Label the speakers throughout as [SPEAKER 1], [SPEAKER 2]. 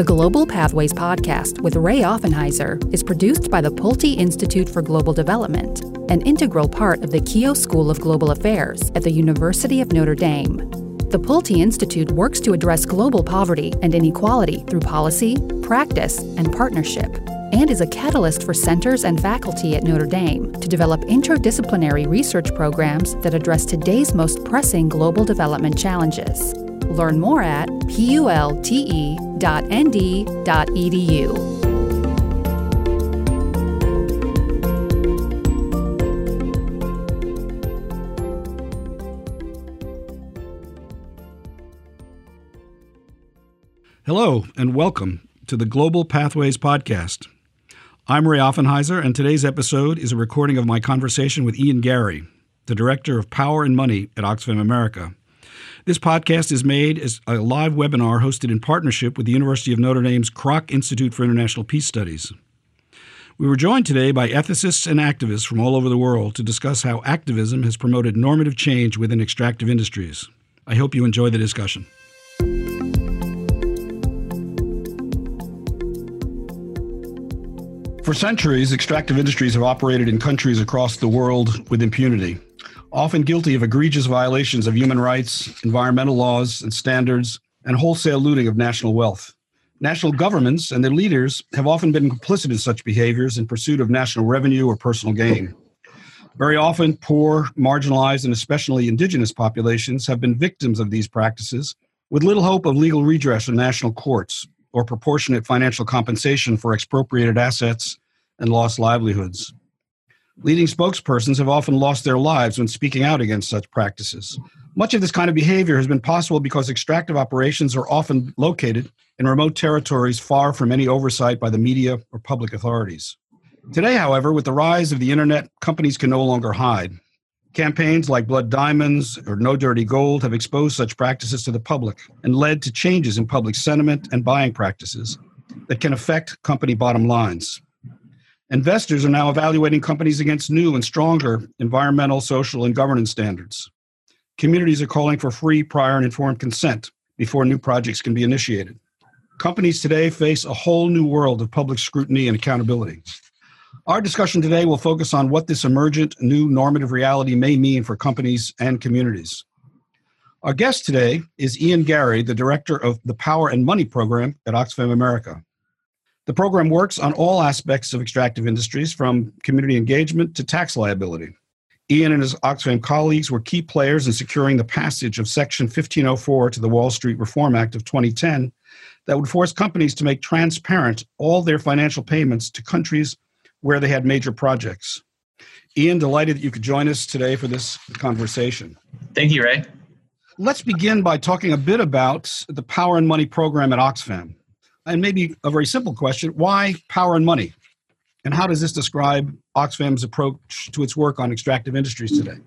[SPEAKER 1] The Global Pathways podcast with Ray Offenheiser is produced by the Pulte Institute for Global Development, an integral part of the Keough School of Global Affairs at the University of Notre Dame. The Pulte Institute works to address global poverty and inequality through policy, practice, and partnership, and is a catalyst for centers and faculty at Notre Dame to develop interdisciplinary research programs that address today's most pressing global development challenges. Learn more at pulte.nd.edu.
[SPEAKER 2] Hello, and welcome to the Global Pathways Podcast. I'm Ray Offenheiser, and today's episode is a recording of my conversation with Ian Gary, the Director of Power and Money at Oxfam America. This podcast is made as a live webinar hosted in partnership with the University of Notre Dame's Kroc Institute for International Peace Studies. We were joined today by ethicists and activists from all over the world to discuss how activism has promoted normative change within extractive industries. I hope you enjoy the discussion. For centuries, extractive industries have operated in countries across the world with impunity often guilty of egregious violations of human rights, environmental laws and standards, and wholesale looting of national wealth. National governments and their leaders have often been complicit in such behaviors in pursuit of national revenue or personal gain. Very often, poor, marginalized, and especially indigenous populations have been victims of these practices with little hope of legal redress in national courts or proportionate financial compensation for expropriated assets and lost livelihoods. Leading spokespersons have often lost their lives when speaking out against such practices. Much of this kind of behavior has been possible because extractive operations are often located in remote territories far from any oversight by the media or public authorities. Today, however, with the rise of the internet, companies can no longer hide. Campaigns like Blood Diamonds or No Dirty Gold have exposed such practices to the public and led to changes in public sentiment and buying practices that can affect company bottom lines. Investors are now evaluating companies against new and stronger environmental, social, and governance standards. Communities are calling for free, prior, and informed consent before new projects can be initiated. Companies today face a whole new world of public scrutiny and accountability. Our discussion today will focus on what this emergent new normative reality may mean for companies and communities. Our guest today is Ian Gary, the director of the Power and Money program at Oxfam America. The program works on all aspects of extractive industries, from community engagement to tax liability. Ian and his Oxfam colleagues were key players in securing the passage of Section 1504 to the Wall Street Reform Act of 2010 that would force companies to make transparent all their financial payments to countries where they had major projects. Ian, delighted that you could join us today for this conversation.
[SPEAKER 3] Thank you, Ray.
[SPEAKER 2] Let's begin by talking a bit about the Power and Money program at Oxfam and maybe a very simple question why power and money? And how does this describe Oxfam's approach to its work on extractive industries today?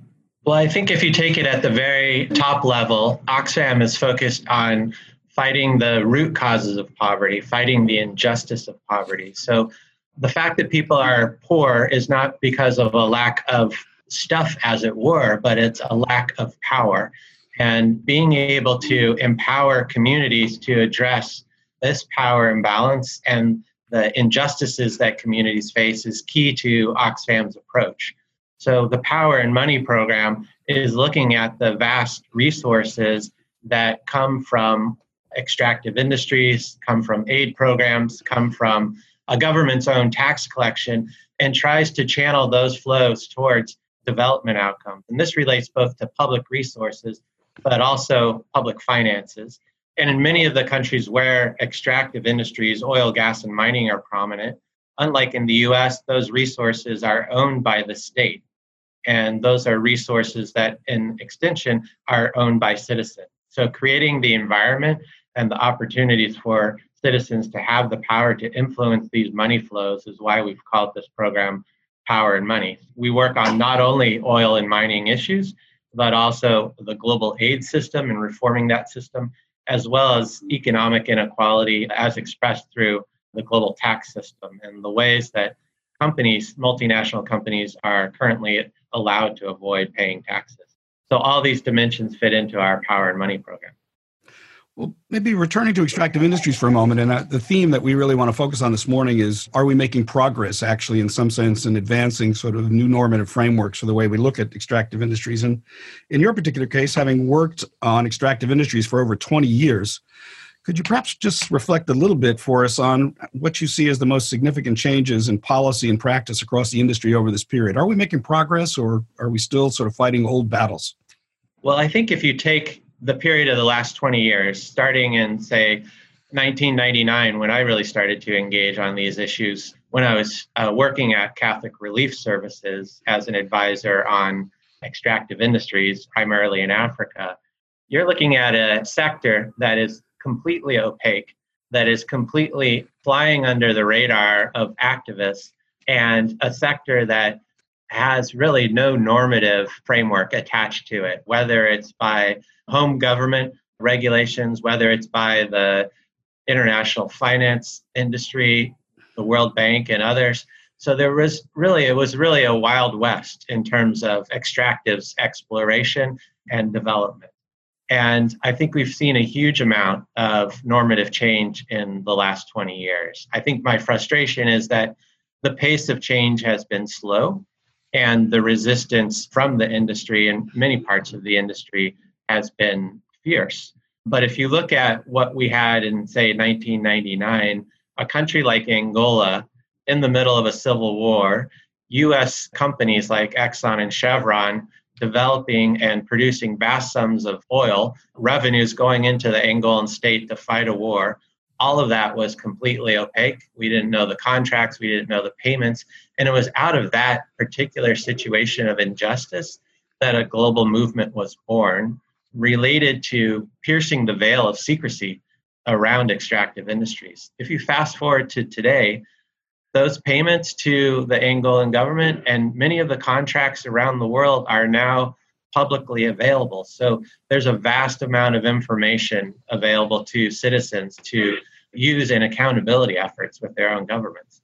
[SPEAKER 3] Well, I think if you take it at the very top level, Oxfam is focused on fighting the root causes of poverty, fighting the injustice of poverty. So the fact that people are poor is not because of a lack of stuff, as it were, but it's a lack of power. And being able to empower communities to address this power imbalance and the injustices that communities face is key to Oxfam's approach. So, the Power and Money program is looking at the vast resources that come from extractive industries, come from aid programs, come from a government's own tax collection, and tries to channel those flows towards development outcomes. And this relates both to public resources, but also public finances. And in many of the countries where extractive industries, oil, gas, and mining are prominent, unlike in the US, those resources are owned by the state. And those are resources that, in extension, are owned by citizens. So, creating the environment and the opportunities for citizens to have the power to influence these money flows is why we've called this program Power and Money. We work on not only oil and mining issues, but also the global aid system and reforming that system, as well as economic inequality as expressed through the global tax system and the ways that companies, multinational companies, are currently allowed to avoid paying taxes. So, all these dimensions fit into our power and money program.
[SPEAKER 2] Well, maybe returning to extractive industries for a moment, and uh, the theme that we really want to focus on this morning is are we making progress, actually, in some sense, in advancing sort of new normative frameworks for the way we look at extractive industries? And in your particular case, having worked on extractive industries for over 20 years, could you perhaps just reflect a little bit for us on what you see as the most significant changes in policy and practice across the industry over this period? Are we making progress or are we still sort of fighting old battles?
[SPEAKER 3] Well, I think if you take the period of the last 20 years, starting in, say, 1999, when I really started to engage on these issues, when I was uh, working at Catholic Relief Services as an advisor on extractive industries, primarily in Africa, you're looking at a sector that is completely opaque, that is completely flying under the radar of activists, and a sector that has really no normative framework attached to it, whether it's by home government regulations, whether it's by the international finance industry, the World Bank, and others. So there was really, it was really a wild west in terms of extractives exploration and development. And I think we've seen a huge amount of normative change in the last 20 years. I think my frustration is that the pace of change has been slow and the resistance from the industry and many parts of the industry has been fierce. But if you look at what we had in, say, 1999, a country like Angola in the middle of a civil war, US companies like Exxon and Chevron developing and producing vast sums of oil, revenues going into the Angolan state to fight a war. All of that was completely opaque. We didn't know the contracts, we didn't know the payments. And it was out of that particular situation of injustice that a global movement was born related to piercing the veil of secrecy around extractive industries. If you fast forward to today, those payments to the Angolan government and many of the contracts around the world are now publicly available. So there's a vast amount of information available to citizens to use in accountability efforts with their own governments.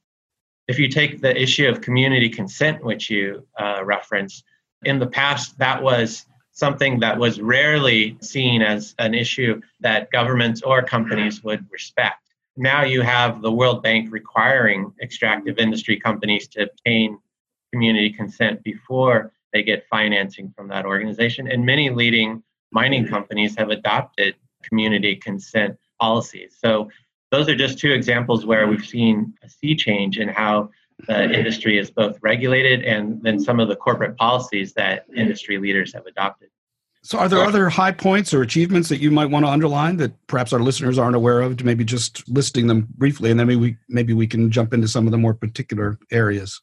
[SPEAKER 3] If you take the issue of community consent, which you uh, referenced, in the past that was something that was rarely seen as an issue that governments or companies would respect now you have the World Bank requiring extractive industry companies to obtain community consent before they get financing from that organization. And many leading mining companies have adopted community consent policies. So those are just two examples where we've seen a sea change in how the industry is both regulated and then some of the corporate policies that industry leaders have adopted.
[SPEAKER 2] So, are there other high points or achievements that you might want to underline that perhaps our listeners aren't aware of? Maybe just listing them briefly, and then maybe we maybe we can jump into some of the more particular areas.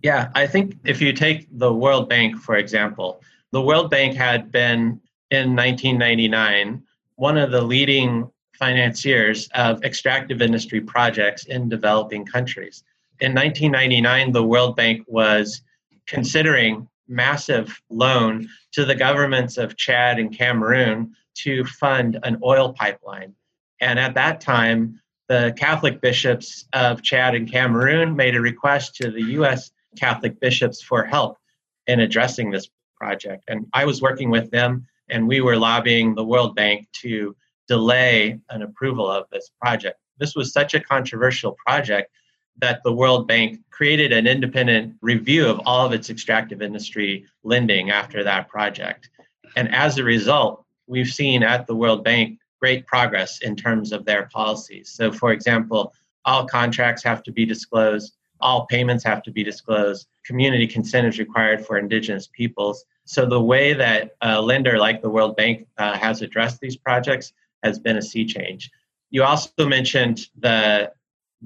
[SPEAKER 3] Yeah, I think if you take the World Bank for example, the World Bank had been in 1999 one of the leading financiers of extractive industry projects in developing countries. In 1999, the World Bank was considering massive loan to the governments of Chad and Cameroon to fund an oil pipeline. And at that time, the Catholic bishops of Chad and Cameroon made a request to the US Catholic bishops for help in addressing this project. And I was working with them, and we were lobbying the World Bank to delay an approval of this project. This was such a controversial project that the World Bank created an independent review of all of its extractive industry lending after that project. And as a result, we've seen at the World Bank great progress in terms of their policies. So, for example, all contracts have to be disclosed, all payments have to be disclosed, community consent is required for indigenous peoples. So, the way that a lender like the World Bank uh, has addressed these projects has been a sea change. You also mentioned the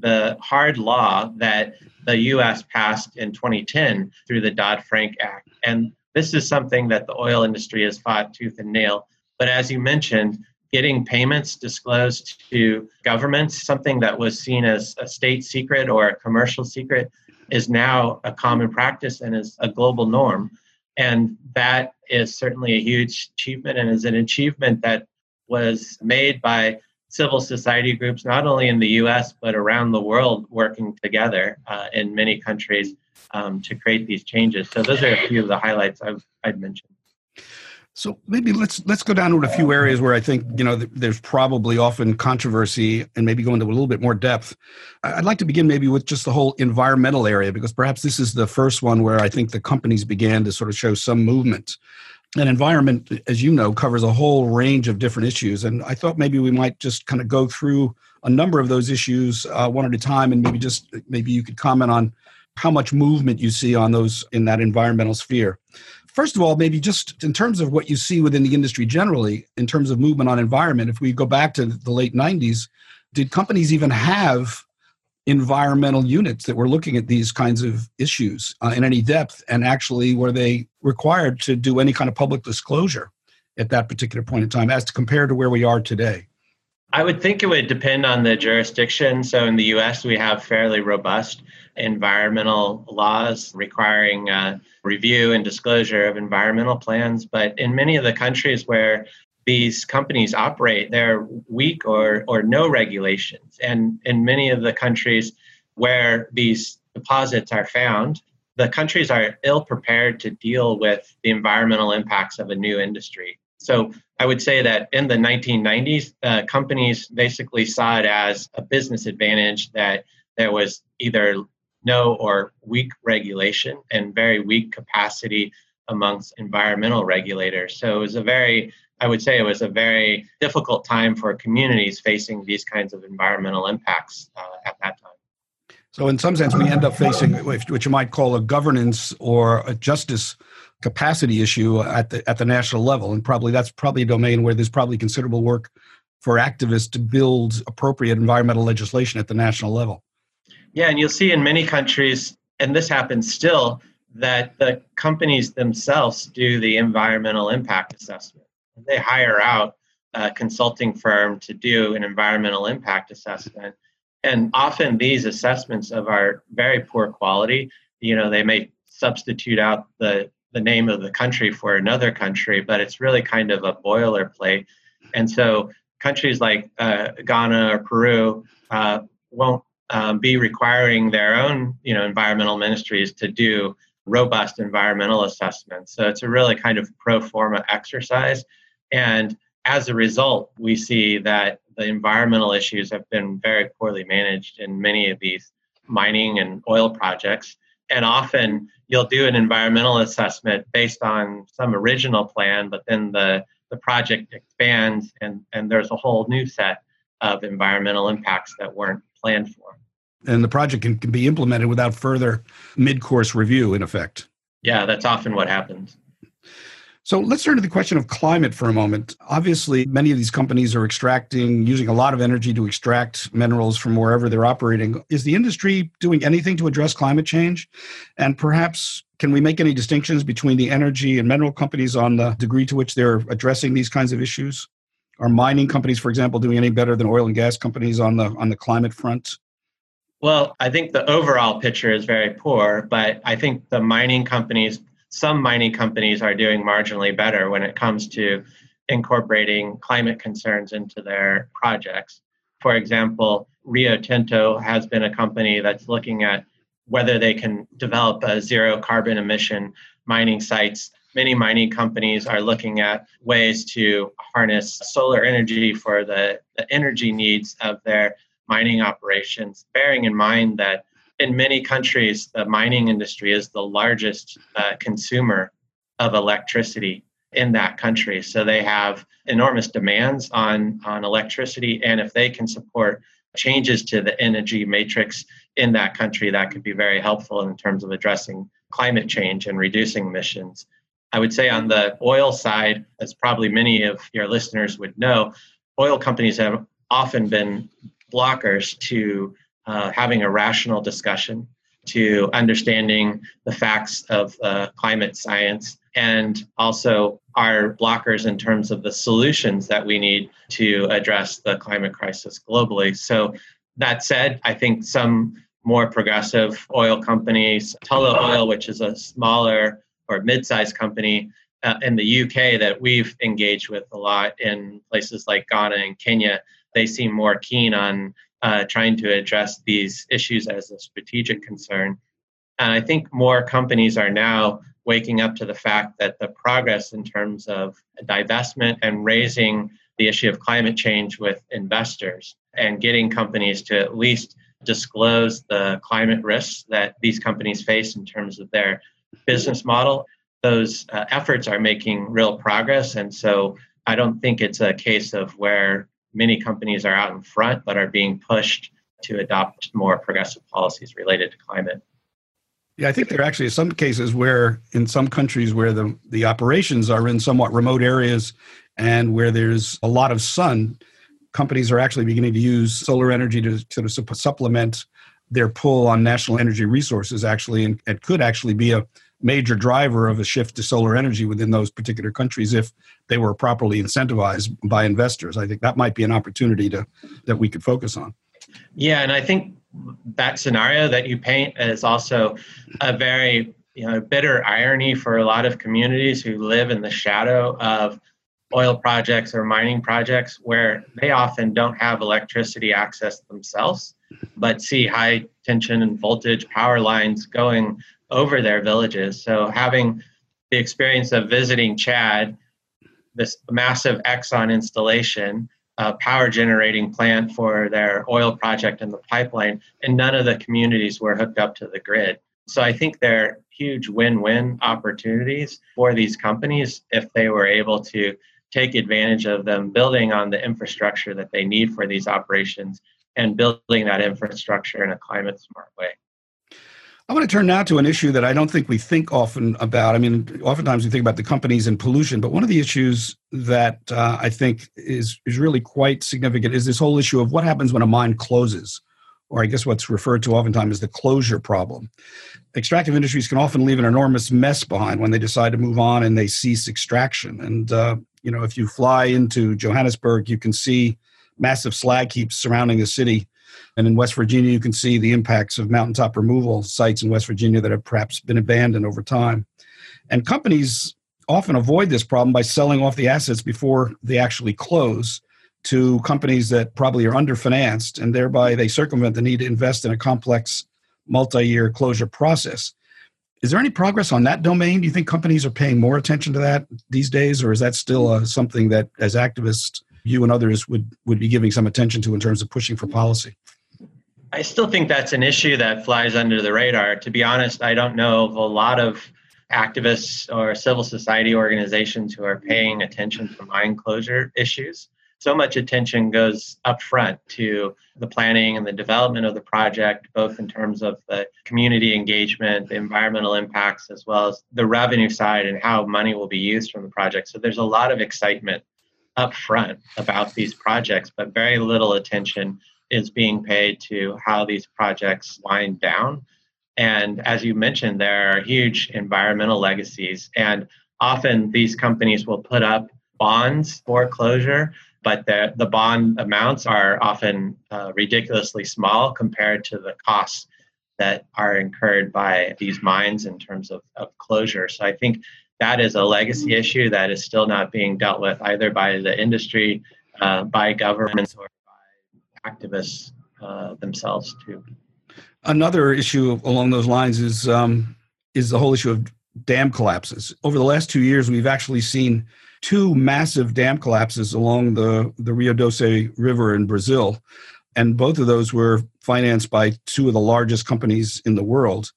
[SPEAKER 3] the hard law that the US passed in 2010 through the Dodd Frank Act. And this is something that the oil industry has fought tooth and nail. But as you mentioned, getting payments disclosed to governments, something that was seen as a state secret or a commercial secret, is now a common practice and is a global norm. And that is certainly a huge achievement and is an achievement that was made by civil society groups, not only in the US, but around the world, working together uh, in many countries um, to create these changes. So, those are a few of the highlights I've, I'd mentioned.
[SPEAKER 2] So maybe let's let's go down to a few areas where I think you know there's probably often controversy, and maybe go into a little bit more depth. I'd like to begin maybe with just the whole environmental area because perhaps this is the first one where I think the companies began to sort of show some movement. And environment, as you know, covers a whole range of different issues, and I thought maybe we might just kind of go through a number of those issues uh, one at a time, and maybe just maybe you could comment on how much movement you see on those in that environmental sphere. First of all, maybe just in terms of what you see within the industry generally, in terms of movement on environment, if we go back to the late 90s, did companies even have environmental units that were looking at these kinds of issues uh, in any depth? And actually, were they required to do any kind of public disclosure at that particular point in time as to compare to where we are today?
[SPEAKER 3] I would think it would depend on the jurisdiction. So in the US, we have fairly robust environmental laws requiring uh, review and disclosure of environmental plans. But in many of the countries where these companies operate, there are weak or, or no regulations. And in many of the countries where these deposits are found, the countries are ill prepared to deal with the environmental impacts of a new industry. So I would say that in the 1990s, uh, companies basically saw it as a business advantage that there was either no or weak regulation and very weak capacity amongst environmental regulators. So it was a very, I would say it was a very difficult time for communities facing these kinds of environmental impacts uh, at that time.
[SPEAKER 2] So, in some sense, we end up facing what you might call a governance or a justice capacity issue at the at the national level, and probably that's probably a domain where there's probably considerable work for activists to build appropriate environmental legislation at the national level.
[SPEAKER 3] Yeah, and you'll see in many countries, and this happens still, that the companies themselves do the environmental impact assessment. They hire out a consulting firm to do an environmental impact assessment. And often these assessments of are very poor quality. You know, they may substitute out the, the name of the country for another country, but it's really kind of a boilerplate. And so countries like uh, Ghana or Peru uh, won't um, be requiring their own you know environmental ministries to do robust environmental assessments so it's a really kind of pro forma exercise and as a result we see that the environmental issues have been very poorly managed in many of these mining and oil projects. And often you'll do an environmental assessment based on some original plan but then the the project expands and and there's a whole new set of environmental impacts that weren't planned for.
[SPEAKER 2] And the project can, can be implemented without further mid-course review in effect.
[SPEAKER 3] Yeah that's often what happens
[SPEAKER 2] so let's turn to the question of climate for a moment. Obviously, many of these companies are extracting, using a lot of energy to extract minerals from wherever they're operating. Is the industry doing anything to address climate change? And perhaps, can we make any distinctions between the energy and mineral companies on the degree to which they're addressing these kinds of issues? Are mining companies, for example, doing any better than oil and gas companies on the on the climate front?
[SPEAKER 3] Well, I think the overall picture is very poor, but I think the mining companies, some mining companies are doing marginally better when it comes to incorporating climate concerns into their projects. For example, Rio Tinto has been a company that's looking at whether they can develop a zero carbon emission mining sites. Many mining companies are looking at ways to harness solar energy for the, the energy needs of their mining operations, bearing in mind that in many countries, the mining industry is the largest uh, consumer of electricity in that country. So they have enormous demands on, on electricity. And if they can support changes to the energy matrix in that country, that could be very helpful in terms of addressing climate change and reducing emissions. I would say on the oil side, as probably many of your listeners would know, oil companies have often been blockers to uh, having a rational discussion, to understanding the facts of uh, climate science, and also our blockers in terms of the solutions that we need to address the climate crisis globally. So, that said, I think some more progressive oil companies, Tullow Oil, which is a smaller or mid-sized company uh, in the UK that we've engaged with a lot in places like Ghana and Kenya, they seem more keen on uh, trying to address these issues as a strategic concern. And I think more companies are now waking up to the fact that the progress in terms of divestment and raising the issue of climate change with investors and getting companies to at least disclose the climate risks that these companies face in terms of their business model. Those uh, efforts are making real progress. And so I don't think it's a case of where many companies are out in front, but are being pushed to adopt more progressive policies related to climate.
[SPEAKER 2] Yeah, I think there are actually some cases where, in some countries, where the, the operations are in somewhat remote areas and where there's a lot of sun, companies are actually beginning to use solar energy to sort of supplement their pull on national energy resources, actually, and it could actually be a major driver of a shift to solar energy within those particular countries if they were properly incentivized by investors. I think that might be an opportunity to that we could focus on.
[SPEAKER 3] Yeah, and I think that scenario that you paint is also a very you know bitter irony for a lot of communities who live in the shadow of oil projects or mining projects where they often don't have electricity access themselves but see high tension and voltage power lines going over their villages so having the experience of visiting chad this massive exxon installation uh, power generating plant for their oil project and the pipeline, and none of the communities were hooked up to the grid. So I think they're huge win win opportunities for these companies if they were able to take advantage of them building on the infrastructure that they need for these operations and building that infrastructure in a climate smart way.
[SPEAKER 2] I want to turn now to an issue that I don't think we think often about. I mean, oftentimes we think about the companies and pollution, but one of the issues that uh, I think is is really quite significant is this whole issue of what happens when a mine closes, or I guess what's referred to oftentimes as the closure problem. Extractive industries can often leave an enormous mess behind when they decide to move on and they cease extraction. And uh, you know, if you fly into Johannesburg, you can see massive slag heaps surrounding the city and in West Virginia, you can see the impacts of mountaintop removal sites in West Virginia that have perhaps been abandoned over time. And companies often avoid this problem by selling off the assets before they actually close to companies that probably are underfinanced, and thereby they circumvent the need to invest in a complex multi year closure process. Is there any progress on that domain? Do you think companies are paying more attention to that these days, or is that still uh, something that, as activists, you and others would would be giving some attention to in terms of pushing for policy?
[SPEAKER 3] I still think that's an issue that flies under the radar. To be honest, I don't know of a lot of activists or civil society organizations who are paying attention to mine closure issues. So much attention goes up front to the planning and the development of the project, both in terms of the community engagement, the environmental impacts, as well as the revenue side and how money will be used from the project. So there's a lot of excitement upfront about these projects, but very little attention is being paid to how these projects wind down. And as you mentioned, there are huge environmental legacies, and often these companies will put up bonds for closure, but the, the bond amounts are often uh, ridiculously small compared to the costs that are incurred by these mines in terms of, of closure. So I think that is a legacy issue that is still not being dealt with either by the industry, uh, by governments, or activists uh, themselves too.
[SPEAKER 2] Another issue along those lines is um, is the whole issue of dam collapses. Over the last two years, we've actually seen two massive dam collapses along the, the Rio Doce River in Brazil. And both of those were financed by two of the largest companies in the world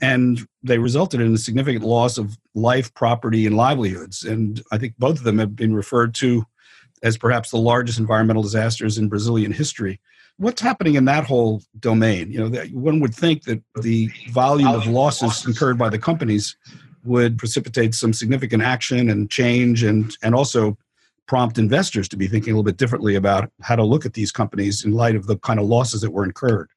[SPEAKER 2] and they resulted in a significant loss of life, property, and livelihoods. And I think both of them have been referred to as perhaps the largest environmental disasters in Brazilian history. What's happening in that whole domain? You know, one would think that the volume of losses incurred by the companies would precipitate some significant action and change, and and also prompt investors to be thinking a little bit differently about how to look at these companies in light of the kind of losses that were incurred.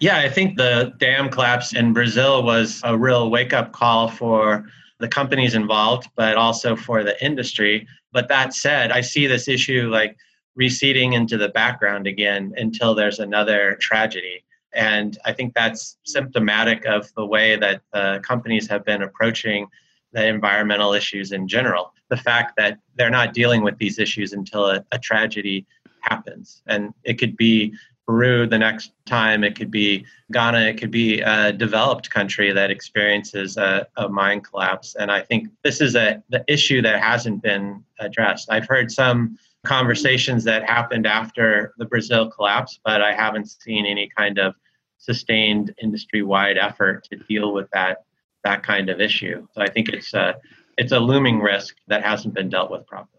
[SPEAKER 3] Yeah, I think the dam collapse in Brazil was a real wake up call for the companies involved, but also for the industry. But that said, I see this issue like receding into the background again until there's another tragedy. And I think that's symptomatic of the way that the companies have been approaching the environmental issues in general. The fact that they're not dealing with these issues until a, a tragedy happens. And it could be Peru the next time, it could be Ghana, it could be a developed country that experiences a, a mine collapse. And I think this is a the issue that hasn't been addressed. I've heard some conversations that happened after the Brazil collapse, but I haven't seen any kind of sustained industry-wide effort to deal with that that kind of issue. So I think it's a it's a looming risk that hasn't been dealt with properly.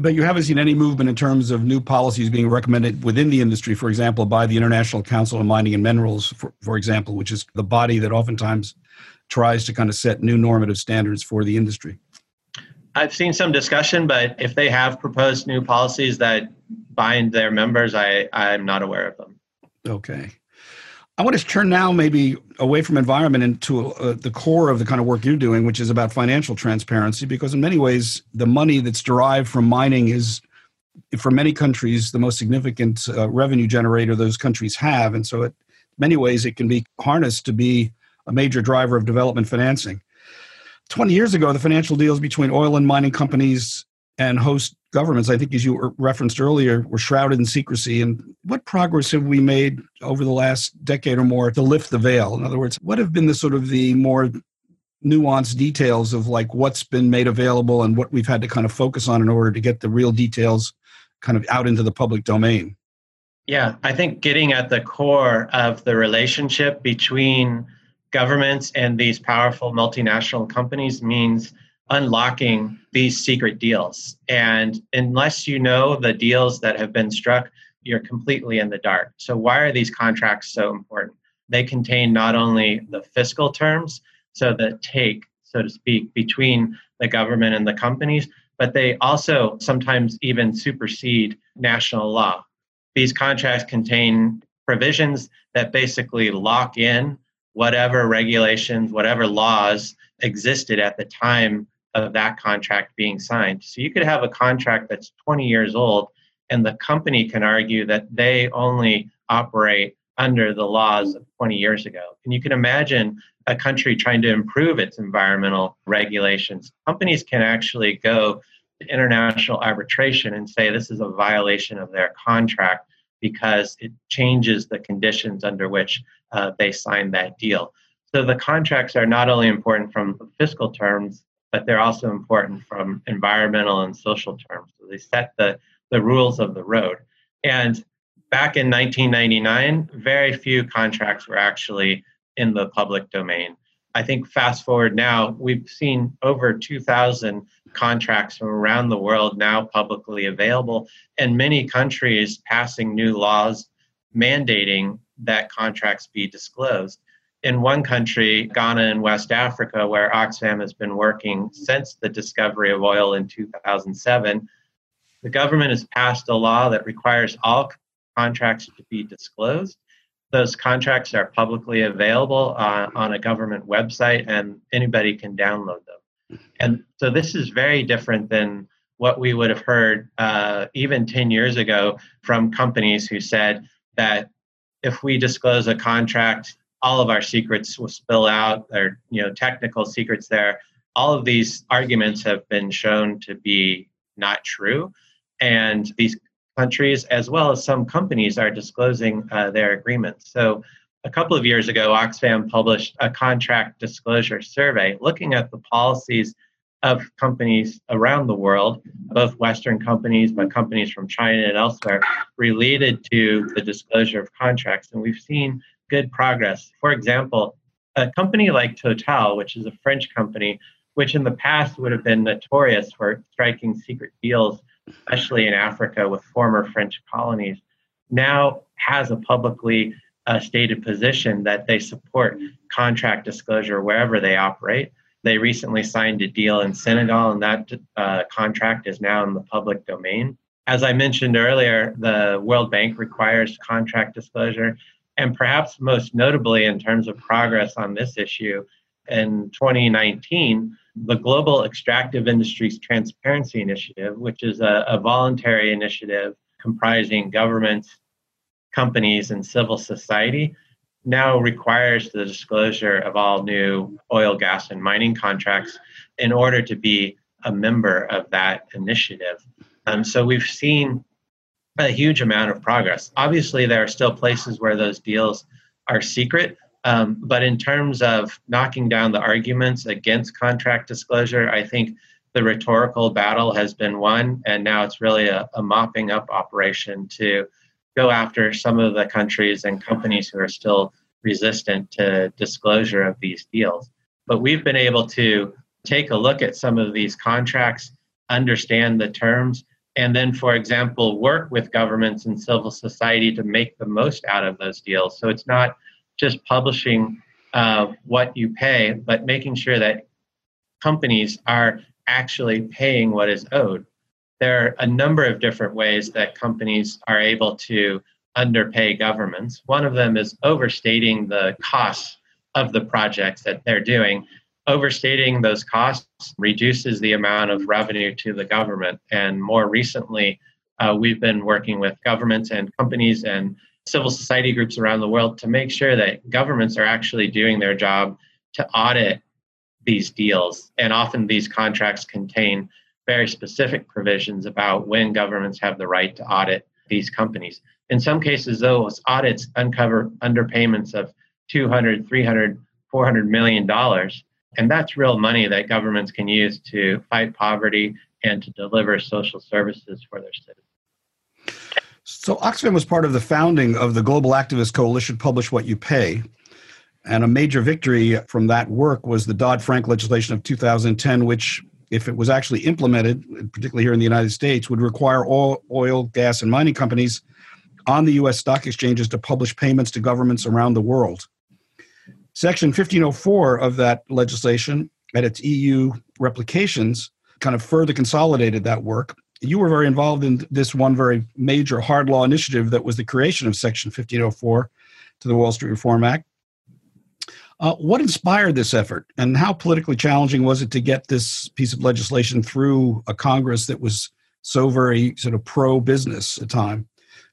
[SPEAKER 2] But you haven't seen any movement in terms of new policies being recommended within the industry, for example, by the International Council on Mining and Minerals, for, for example, which is the body that oftentimes tries to kind of set new normative standards for the industry.
[SPEAKER 3] I've seen some discussion, but if they have proposed new policies that bind their members, I, I'm not aware of them.
[SPEAKER 2] Okay. I want to turn now maybe away from environment into uh, the core of the kind of work you're doing, which is about financial transparency, because in many ways, the money that's derived from mining is, for many countries, the most significant uh, revenue generator those countries have. And so, in many ways, it can be harnessed to be a major driver of development financing. 20 years ago, the financial deals between oil and mining companies and host governments, I think, as you referenced earlier, were shrouded in secrecy. And what progress have we made over the last decade or more to lift the veil? In other words, what have been the sort of the more nuanced details of like what's been made available and what we've had to kind of focus on in order to get the real details kind of out into the public domain?
[SPEAKER 3] Yeah, I think getting at the core of the relationship between governments and these powerful multinational companies means unlocking these secret deals. And unless you know the deals that have been struck, you're completely in the dark. So, why are these contracts so important? They contain not only the fiscal terms, so the take, so to speak, between the government and the companies, but they also sometimes even supersede national law. These contracts contain provisions that basically lock in whatever regulations, whatever laws existed at the time of that contract being signed. So you could have a contract that's 20 years old, and the company can argue that they only operate under the laws of 20 years ago. And you can imagine a country trying to improve its environmental regulations. Companies can actually go to international arbitration and say this is a violation of their contract because it changes the conditions under which uh, they signed that deal. So the contracts are not only important from fiscal terms, but they're also important from environmental and social terms. So they set the, the rules of the road. And back in 1999, very few contracts were actually in the public domain. I think fast forward now, we've seen over 2,000 contracts from around the world now publicly available, and many countries passing new laws mandating that contracts be disclosed in one country, Ghana in West Africa, where Oxfam has been working since the discovery of oil in 2007, the government has passed a law that requires all contracts to be disclosed. Those contracts are publicly available uh, on a government website and anybody can download them. And so this is very different than what we would have heard uh, even 10 years ago from companies who said that if we disclose a contract all of our secrets will spill out or you know technical secrets there. All of these arguments have been shown to be not true. And these countries as well as some companies are disclosing uh, their agreements. So a couple of years ago oxfam published a contract disclosure survey looking at the policies of companies around the world, both Western companies, but companies from China and elsewhere, related to the disclosure of contracts. And we've seen good progress. For example, a company like Total, which is a French company, which in the past would have been notorious for striking secret deals, especially in Africa with former French colonies, now has a publicly uh, stated position that they support contract disclosure wherever they operate. They recently signed a deal in Senegal, and that uh, contract is now in the public domain. As I mentioned earlier, the World Bank requires contract disclosure. And perhaps most notably, in terms of progress on this issue, in 2019, the Global Extractive Industries Transparency Initiative, which is a, a voluntary initiative comprising governments, companies, and civil society, now requires the disclosure of all new oil, gas, and mining contracts in order to be a member of that initiative. Um, so we've seen a huge amount of progress. Obviously, there are still places where those deals are secret, um, but in terms of knocking down the arguments against contract disclosure, I think the rhetorical battle has been won, and now it's really a, a mopping up operation to go after some of the countries and companies who are still resistant to disclosure of these deals. But we've been able to take a look at some of these contracts, understand the terms, and then, for example, work with governments and civil society to make the most out of those deals. So it's not just publishing uh, what you pay, but making sure that companies are actually paying what is owed. There are a number of different ways that companies are able to underpay governments. One of them is overstating the costs of the projects that they're doing. Overstating those costs reduces the amount of revenue to the government. And more recently, uh, we've been working with governments and companies and civil society groups around the world to make sure that governments are actually doing their job to audit these deals. And often these contracts contain very specific provisions about when governments have the right to audit these companies. In some cases, those audits uncover underpayments of 200, 300, 400 million dollars. And that's real money that governments can use to fight poverty and to deliver social services for their citizens.
[SPEAKER 2] So, Oxfam was part of the founding of the Global Activist Coalition Publish What You Pay. And a major victory from that work was the Dodd Frank legislation of 2010, which if it was actually implemented, particularly here in the United States, would require all oil, gas, and mining companies on the U.S. stock exchanges to publish payments to governments around the world. Section 1504 of that legislation and its EU replications kind of further consolidated that work. You were very involved in this one very major hard law initiative that was the creation of Section 1504 to the Wall Street Reform Act. Uh, what inspired this effort, and how politically challenging was it to get this piece of legislation through a Congress that was so very sort of pro business at the time?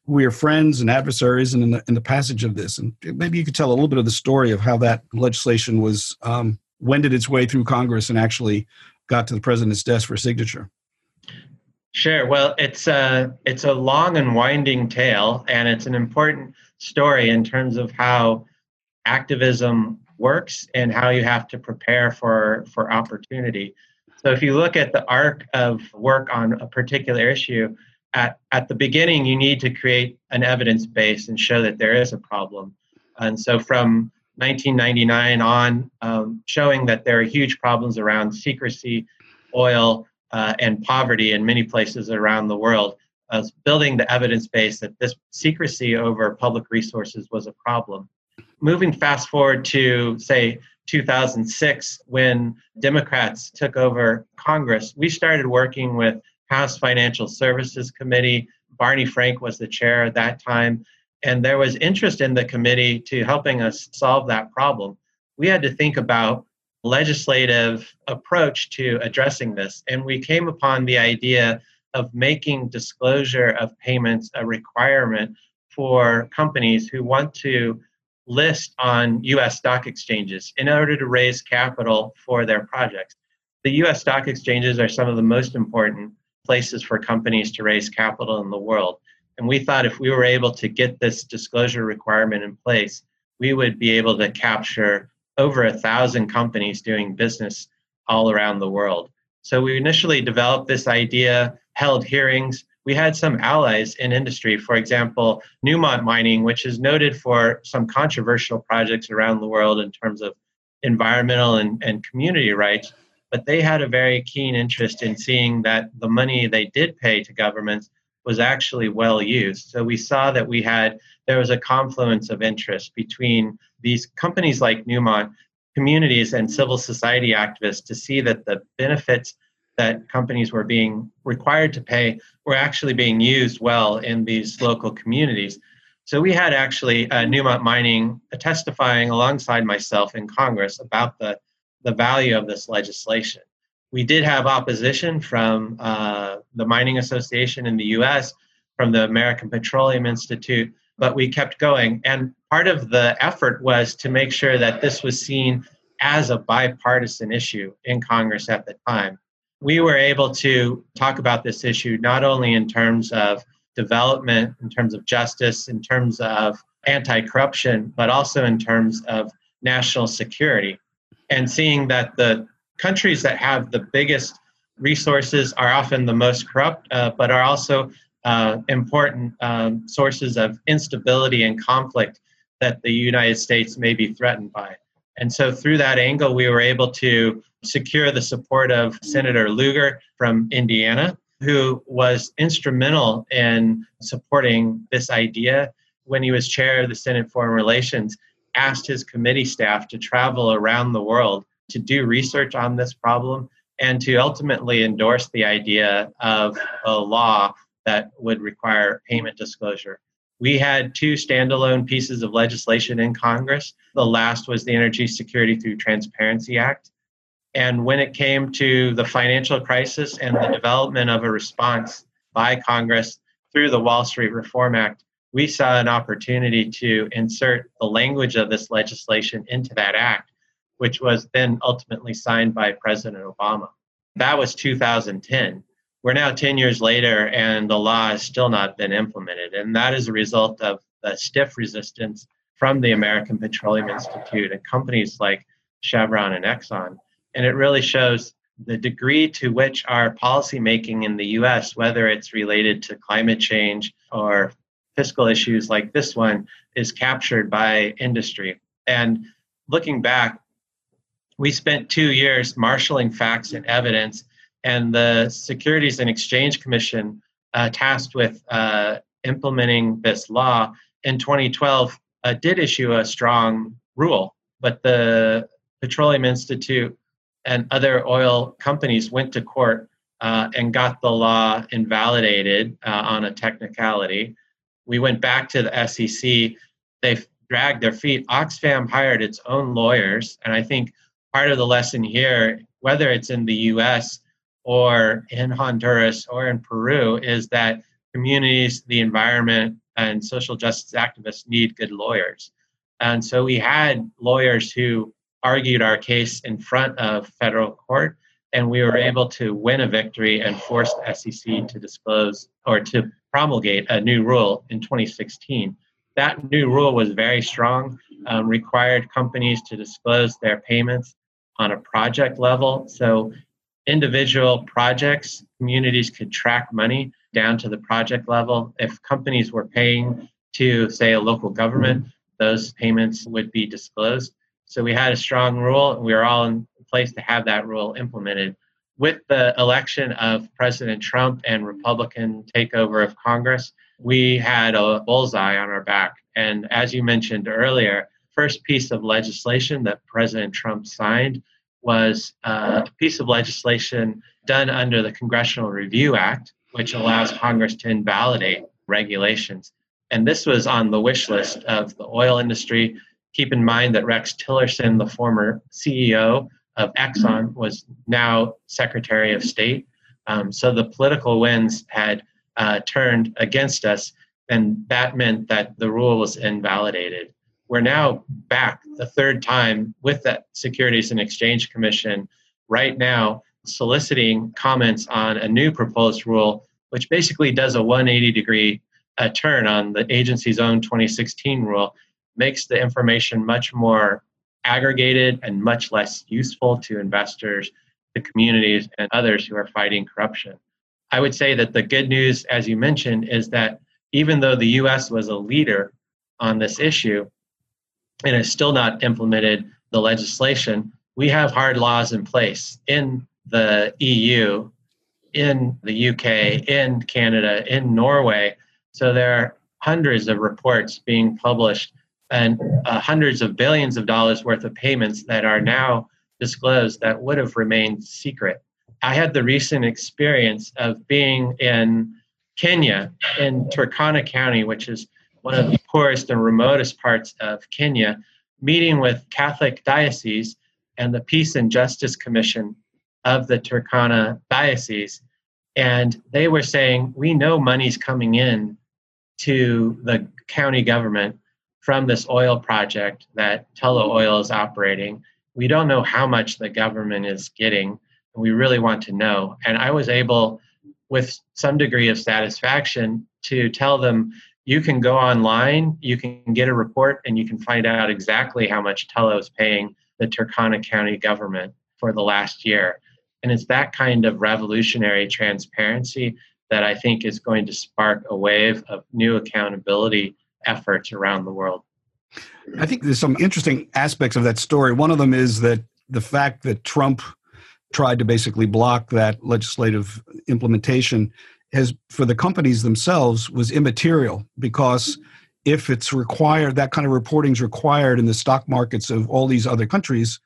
[SPEAKER 2] We are friends and adversaries in the, in the passage of this, and maybe you could tell a little bit of the story of how that legislation was um, wended its way through Congress and actually got to the president's desk for signature.
[SPEAKER 3] Sure. Well, it's a it's a long and winding tale, and it's an important story in terms of how activism works and how you have to prepare for for opportunity. So if you look at the arc of work on a particular issue, at, at the beginning you need to create an evidence base and show that there is a problem. And so from 1999 on, um, showing that there are huge problems around secrecy, oil, uh, and poverty in many places around the world, uh, building the evidence base that this secrecy over public resources was a problem moving fast forward to, say, 2006, when Democrats took over Congress, we started working with House Financial Services Committee. Barney Frank was the chair at that time. And there was interest in the committee to helping us solve that problem. We had to think about legislative approach to addressing this. And we came upon the idea of making disclosure of payments a requirement for companies who want to list on US stock exchanges in order to raise capital for their projects. The US stock exchanges are some of the most important places for companies to raise capital in the world. And we thought if we were able to get this disclosure requirement in place, we would be able to capture over a thousand companies doing business all around the world. So we initially developed this idea, held hearings, we had some allies in industry. For example, Newmont Mining, which is noted for some controversial projects around the world in terms of environmental and, and community rights, but they had a very keen interest in seeing that the money they did pay to governments was actually well used. So we saw that we had there was a confluence of interest between these companies like Newmont, communities and civil society activists to see that the benefits that companies were being required to pay were actually being used well in these local communities. So we had actually uh, Newmont Mining testifying alongside myself in Congress about the, the value of this legislation. We did have opposition from uh, the Mining Association in the US, from the American Petroleum Institute, but we kept going. And part of the effort was to make sure that this was seen as a bipartisan issue in Congress at the time we were able to talk about this issue not only in terms of development, in terms of justice, in terms of anti corruption, but also in terms of national security. And seeing that the countries that have the biggest resources are often the most corrupt, uh, but are also uh, important um, sources of instability and conflict that the United States may be threatened by. And so, through that angle, we were able to secure the support of Senator Lugar from Indiana, who was instrumental in supporting this idea when he was chair of the Senate Foreign Relations, asked his committee staff to travel around the world to do research on this problem and to ultimately endorse the idea of a law that would require payment disclosure. We had two standalone pieces of legislation in Congress. The last was the Energy Security Through Transparency Act. And when it came to the financial crisis and the development of a response by Congress through the Wall Street Reform Act, we saw an opportunity to insert the language of this legislation into that act, which was then ultimately signed by President Obama. That was 2010 we're now 10 years later and the law has still not been implemented. And that is a result of the stiff resistance from the American Petroleum Institute and companies like Chevron and Exxon. And it really shows the degree to which our policymaking in the US, whether it's related to climate change or fiscal issues like this one, is captured by industry. And looking back, we spent two years marshaling facts and evidence and the Securities and Exchange Commission, uh, tasked with uh, implementing this law in 2012, uh, did issue a strong rule. But the Petroleum Institute and other oil companies went to court uh, and got the law invalidated uh, on a technicality. We went back to the SEC. They dragged their feet. Oxfam hired its own lawyers. And I think part of the lesson here, whether it's in the US or in Honduras or in Peru is that communities, the environment, and social justice activists need good lawyers. And so we had lawyers who argued our case in front of federal court, and we were able to win a victory and force the SEC to disclose or to promulgate a new rule in 2016. That new rule was very strong, um, required companies to disclose their payments on a project level. So individual projects, communities could track money down to the project level. If companies were paying to, say, a local government, those payments would be disclosed. So we had a strong rule, and we were all in place to have that rule implemented. With the election of President Trump and Republican takeover of Congress, we had a bullseye on our back. And as you mentioned earlier, first piece of legislation that President Trump signed was a piece of legislation done under the Congressional Review Act, which allows Congress to invalidate regulations. And this was on the wish list of the oil industry. Keep in mind that Rex Tillerson, the former CEO of Exxon, was now Secretary of State. Um, so the political winds had uh, turned against us, and that meant that the rule was invalidated we're now back the third time with that Securities and Exchange Commission right now soliciting comments on a new proposed rule, which basically does a 180 degree uh, turn on the agency's own 2016 rule, makes the information much more aggregated and much less useful to investors, the communities, and others who are fighting corruption. I would say that the good news, as you mentioned, is that even though the US was a leader on this issue, and has still not implemented the legislation, we have hard laws in place in the EU, in the UK, in Canada, in Norway. So there are hundreds of reports being published and uh, hundreds of billions of dollars worth of payments that are now disclosed that would have remained secret. I had the recent experience of being in Kenya, in Turkana County, which is one of the poorest and remotest parts of Kenya, meeting with Catholic Diocese and the Peace and Justice Commission of the Turkana Diocese. And they were saying, We know money's coming in to the county government from this oil project that Tullow Oil is operating. We don't know how much the government is getting, and we really want to know. And I was able with some degree of satisfaction to tell them you can go online, you can get a report, and you can find out exactly how much Tullow is paying the Turkana County government for the last year. And it's that kind of revolutionary transparency that I think is going to spark a wave of new accountability efforts around the world.
[SPEAKER 2] I think there's some interesting aspects of that story. One of them is that the fact that Trump tried to basically block that legislative implementation has for the companies themselves was immaterial because if it's required that kind of reporting is required in the stock markets of all these other countries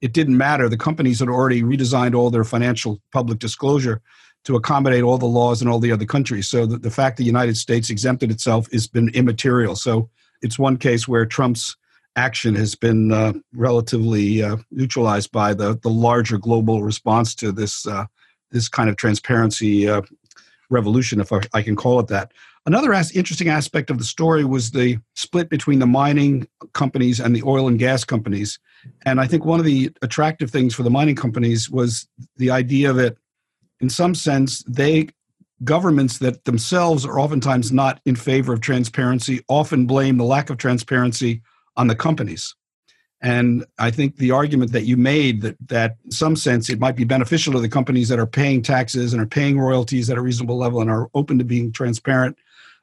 [SPEAKER 2] it didn't matter the companies had already redesigned all their financial public disclosure to accommodate all the laws in all the other countries so the, the fact the united states exempted itself has been immaterial so it's one case where trump's action has been uh, relatively uh, neutralized by the, the larger global response to this uh, this kind of transparency uh, revolution, if I, I, can call it that. Another as- interesting aspect of the story was the split between the mining companies and the oil and gas companies. And I think one of the attractive things for the mining companies was the idea that, in some sense, they governments that themselves are oftentimes not in favor of transparency often blame the lack of transparency on the companies. And I think the argument that you made that that in some sense it might be beneficial to the companies that are paying taxes and are paying royalties at a reasonable level and are open to being transparent,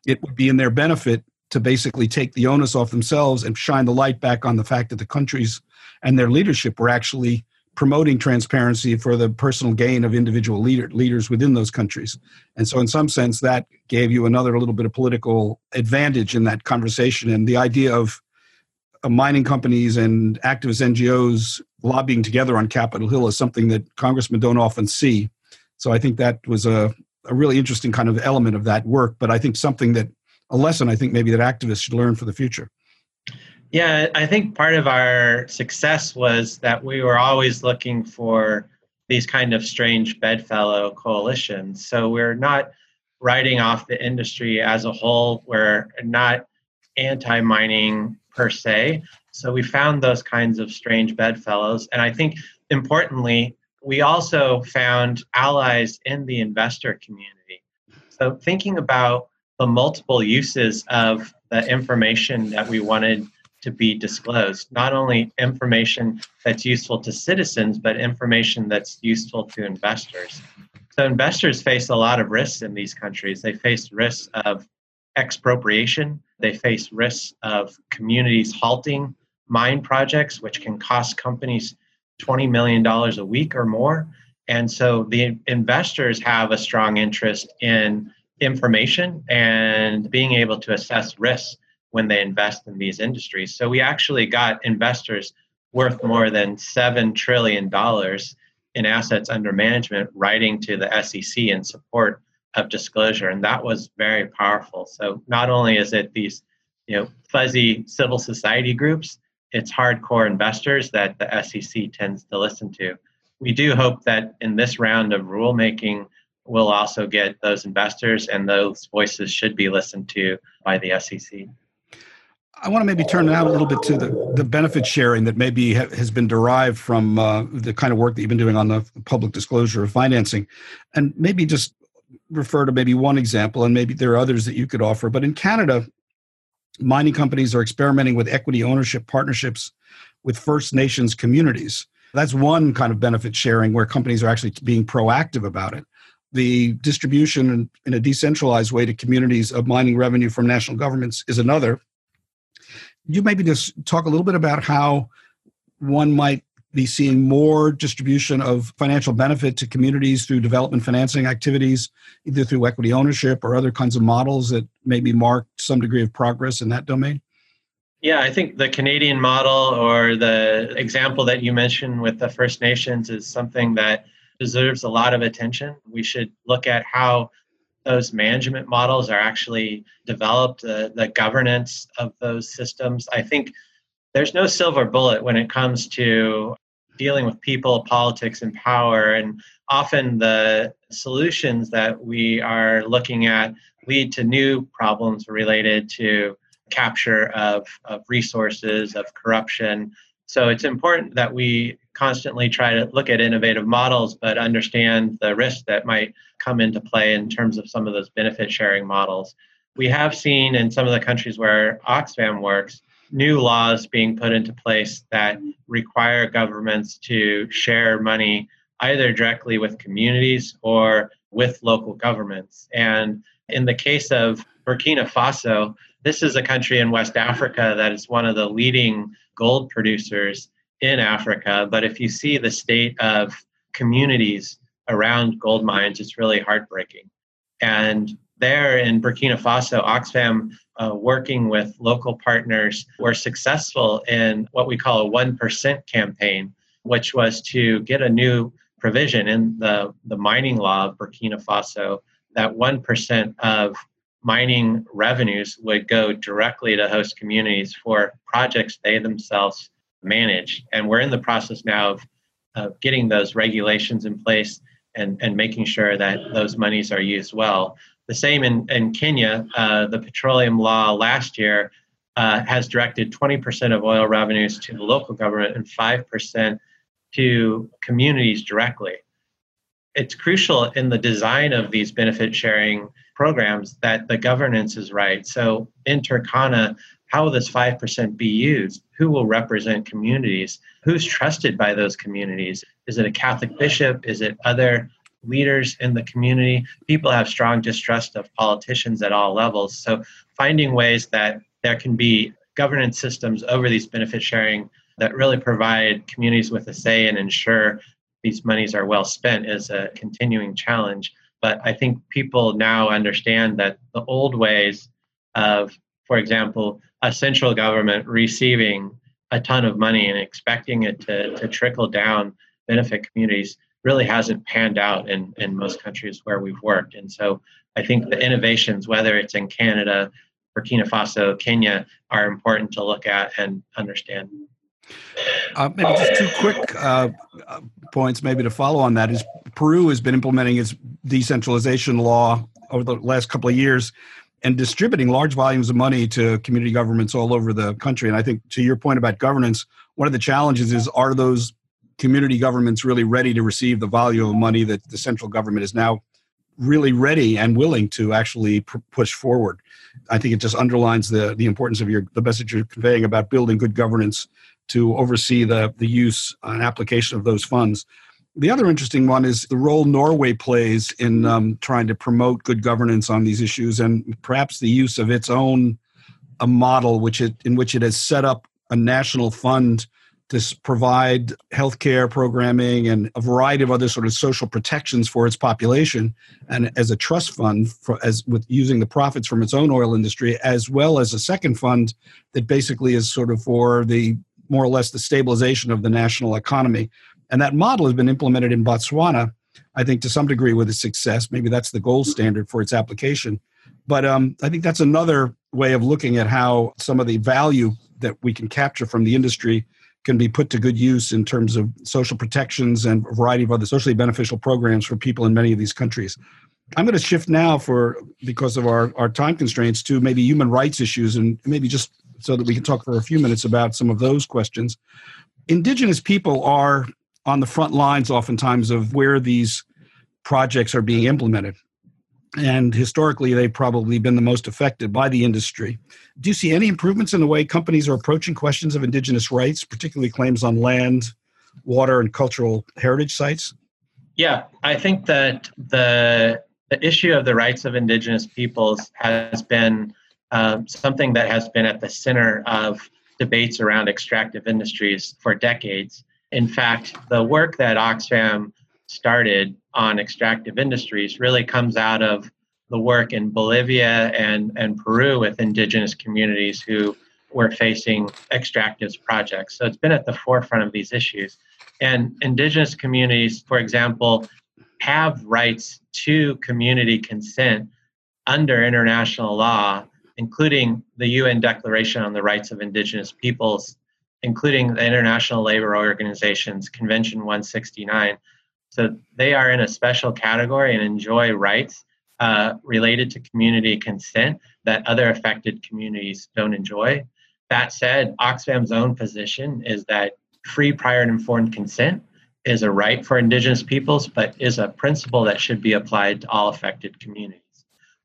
[SPEAKER 2] it would be in their benefit to basically take the onus off themselves and shine the light back on the fact that the countries and their leadership were actually promoting transparency for the personal gain of individual leader, leaders within those countries. And so, in some sense, that gave you another little bit of political advantage in that conversation. And the idea of mining companies and activist NGOs lobbying together on Capitol Hill is something that congressmen don't often see. So I think that was a, a really interesting kind of element of that work, but I think something that a lesson I think maybe that activists should learn for the future.
[SPEAKER 3] Yeah, I think part of our success was that we were always looking for these kind of strange bedfellow coalitions. So we're not writing off the industry as a whole. We're not anti mining per se. So we found those kinds of strange bedfellows. And I think importantly, we also found allies in the investor community. So thinking about the multiple uses of the information that we wanted to be disclosed, not only information that's useful to citizens, but information that's useful to investors. So investors face a lot of risks in these countries. They face risks of expropriation. They face risks of communities halting mine projects, which can cost companies $20 million a week or more. And so the investors have a strong interest in information and being able to assess risks when they invest in these industries. So we actually got investors worth more than $7 trillion in assets under management writing to the SEC in support of disclosure, and that was very powerful. So not only is it these, you know, fuzzy civil society groups, it's hardcore investors that the SEC tends to listen to. We do hope that in this round of rulemaking, we'll also get those investors, and those voices should be listened to by the SEC.
[SPEAKER 2] I want to maybe turn now a little bit to the, the benefit sharing that maybe ha- has been derived from uh, the kind of work that you've been doing on the public disclosure of financing, and maybe just refer to maybe one example, and maybe there are others that you could offer. But in Canada, mining companies are experimenting with equity ownership partnerships with First Nations communities. That's one kind of benefit sharing where companies are actually being proactive about it. The distribution in a decentralized way to communities of mining revenue from national governments is another. You maybe just talk a little bit about how one might be seeing more distribution of financial benefit to communities through development financing activities, either through equity ownership or other kinds of models that maybe mark some degree of progress in that domain?
[SPEAKER 3] Yeah, I think the Canadian model or the example that you mentioned with the First Nations is something that deserves a lot of attention. We should look at how those management models are actually developed, uh, the governance of those systems. I think there's no silver bullet when it comes to dealing with people, politics, and power. And often the solutions that we are looking at lead to new problems related to capture of, of resources, of corruption. So it's important that we constantly try to look at innovative models, but understand the risks that might come into play in terms of some of those benefit sharing models. We have seen in some of the countries where Oxfam works, new laws being put into place that require governments to share money either directly with communities or with local governments. And in the case of Burkina Faso, this is a country in West Africa that is one of the leading gold producers in Africa. But if you see the state of communities around gold mines, it's really heartbreaking. And there in Burkina Faso, Oxfam, uh, working with local partners, were successful in what we call a 1% campaign, which was to get a new provision in the, the mining law of Burkina Faso that 1% of mining revenues would go directly to host communities for projects they themselves manage. And we're in the process now of, of getting those regulations in place and, and making sure that those monies are used well. The same in, in Kenya, uh, the petroleum law last year uh, has directed 20% of oil revenues to the local government and 5% to communities directly. It's crucial in the design of these benefit sharing programs that the governance is right. So in Turkana, how will this 5% be used? Who will represent communities? Who's trusted by those communities? Is it a Catholic bishop? Is it other leaders in the community? People have strong distrust of politicians at all levels. So finding ways that there can be governance systems over these benefit sharing that really provide communities with a say and ensure these monies are well spent is a continuing challenge. But I think people now understand that the old ways of, for example, a central government receiving a ton of money and expecting it to, to trickle down benefit communities really hasn't panned out in, in most countries where we've worked. And so I think the innovations, whether it's in Canada, Burkina Faso, Kenya, are important to look at and understand.
[SPEAKER 2] Uh, maybe just two quick uh, points, maybe to follow on that is Peru has been implementing its decentralization law over the last couple of years and distributing large volumes of money to community governments all over the country. And I think to your point about governance, one of the challenges is are those community governments really ready to receive the volume of money that the central government is now really ready and willing to actually pr- push forward? I think it just underlines the the importance of your the message you're conveying about building good governance to oversee the, the use and application of those funds. The other interesting one is the role Norway plays in um, trying to promote good governance on these issues, and perhaps the use of its own a model which it, in which it has set up a national fund to provide healthcare programming and a variety of other sort of social protections for its population, and as a trust fund for, as with using the profits from its own oil industry, as well as a second fund that basically is sort of for the more or less the stabilization of the national economy. And that model has been implemented in Botswana, I think, to some degree with a success. Maybe that's the gold standard for its application. But um, I think that's another way of looking at how some of the value that we can capture from the industry can be put to good use in terms of social protections and a variety of other socially beneficial programs for people in many of these countries. I'm going to shift now for because of our, our time constraints to maybe human rights issues and maybe just so that we can talk for a few minutes about some of those questions. Indigenous people are on the front lines oftentimes of where these projects are being implemented. And historically, they've probably been the most affected by the industry. Do you see any improvements in the way companies are approaching questions of indigenous rights, particularly claims on land, water, and cultural heritage sites?
[SPEAKER 3] Yeah, I think that the the issue of the rights of indigenous peoples has been um, something that has been at the center of debates around extractive industries for decades. In fact, the work that Oxfam started on extractive industries really comes out of the work in Bolivia and, and Peru with indigenous communities who were facing extractive projects. So it's been at the forefront of these issues. And indigenous communities, for example, have rights to community consent under international law including the UN Declaration on the Rights of Indigenous Peoples, including the International Labor Organization's Convention 169. So they are in a special category and enjoy rights uh, related to community consent that other affected communities don't enjoy. That said, Oxfam's own position is that free, prior, and informed consent is a right for Indigenous peoples, but is a principle that should be applied to all affected communities.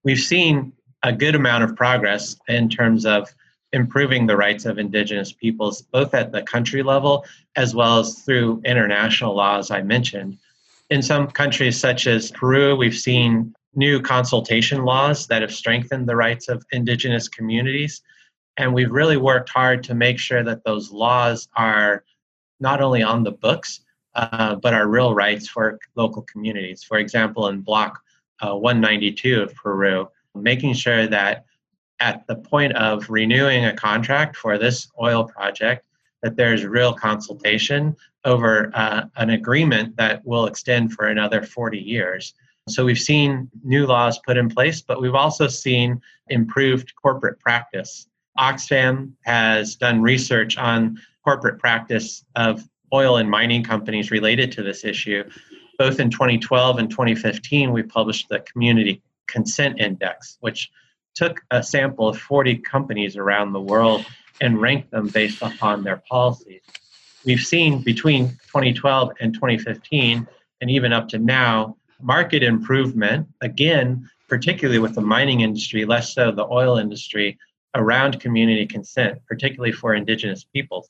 [SPEAKER 3] We've seen a good amount of progress in terms of improving the rights of Indigenous peoples, both at the country level as well as through international laws I mentioned. In some countries, such as Peru, we've seen new consultation laws that have strengthened the rights of Indigenous communities. And we've really worked hard to make sure that those laws are not only on the books, uh, but are real rights for local communities. For example, in Block uh, 192 of Peru, making sure that at the point of renewing a contract for this oil project, that there's real consultation over uh, an agreement that will extend for another 40 years. So we've seen new laws put in place, but we've also seen improved corporate practice. Oxfam has done research on corporate practice of oil and mining companies related to this issue. Both in 2012 and 2015, we published the Community Consent Index, which took a sample of 40 companies around the world and ranked them based upon their policies. We've seen between 2012 and 2015, and even up to now, market improvement, again, particularly with the mining industry, less so the oil industry, around community consent, particularly for indigenous peoples.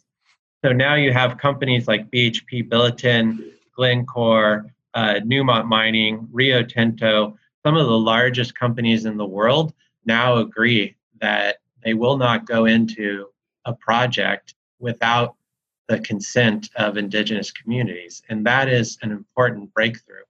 [SPEAKER 3] So now you have companies like BHP Billiton, Glencore, uh, Newmont Mining, Rio Tinto, some of the largest companies in the world now agree that they will not go into a project without the consent of indigenous communities. And that is an important breakthrough.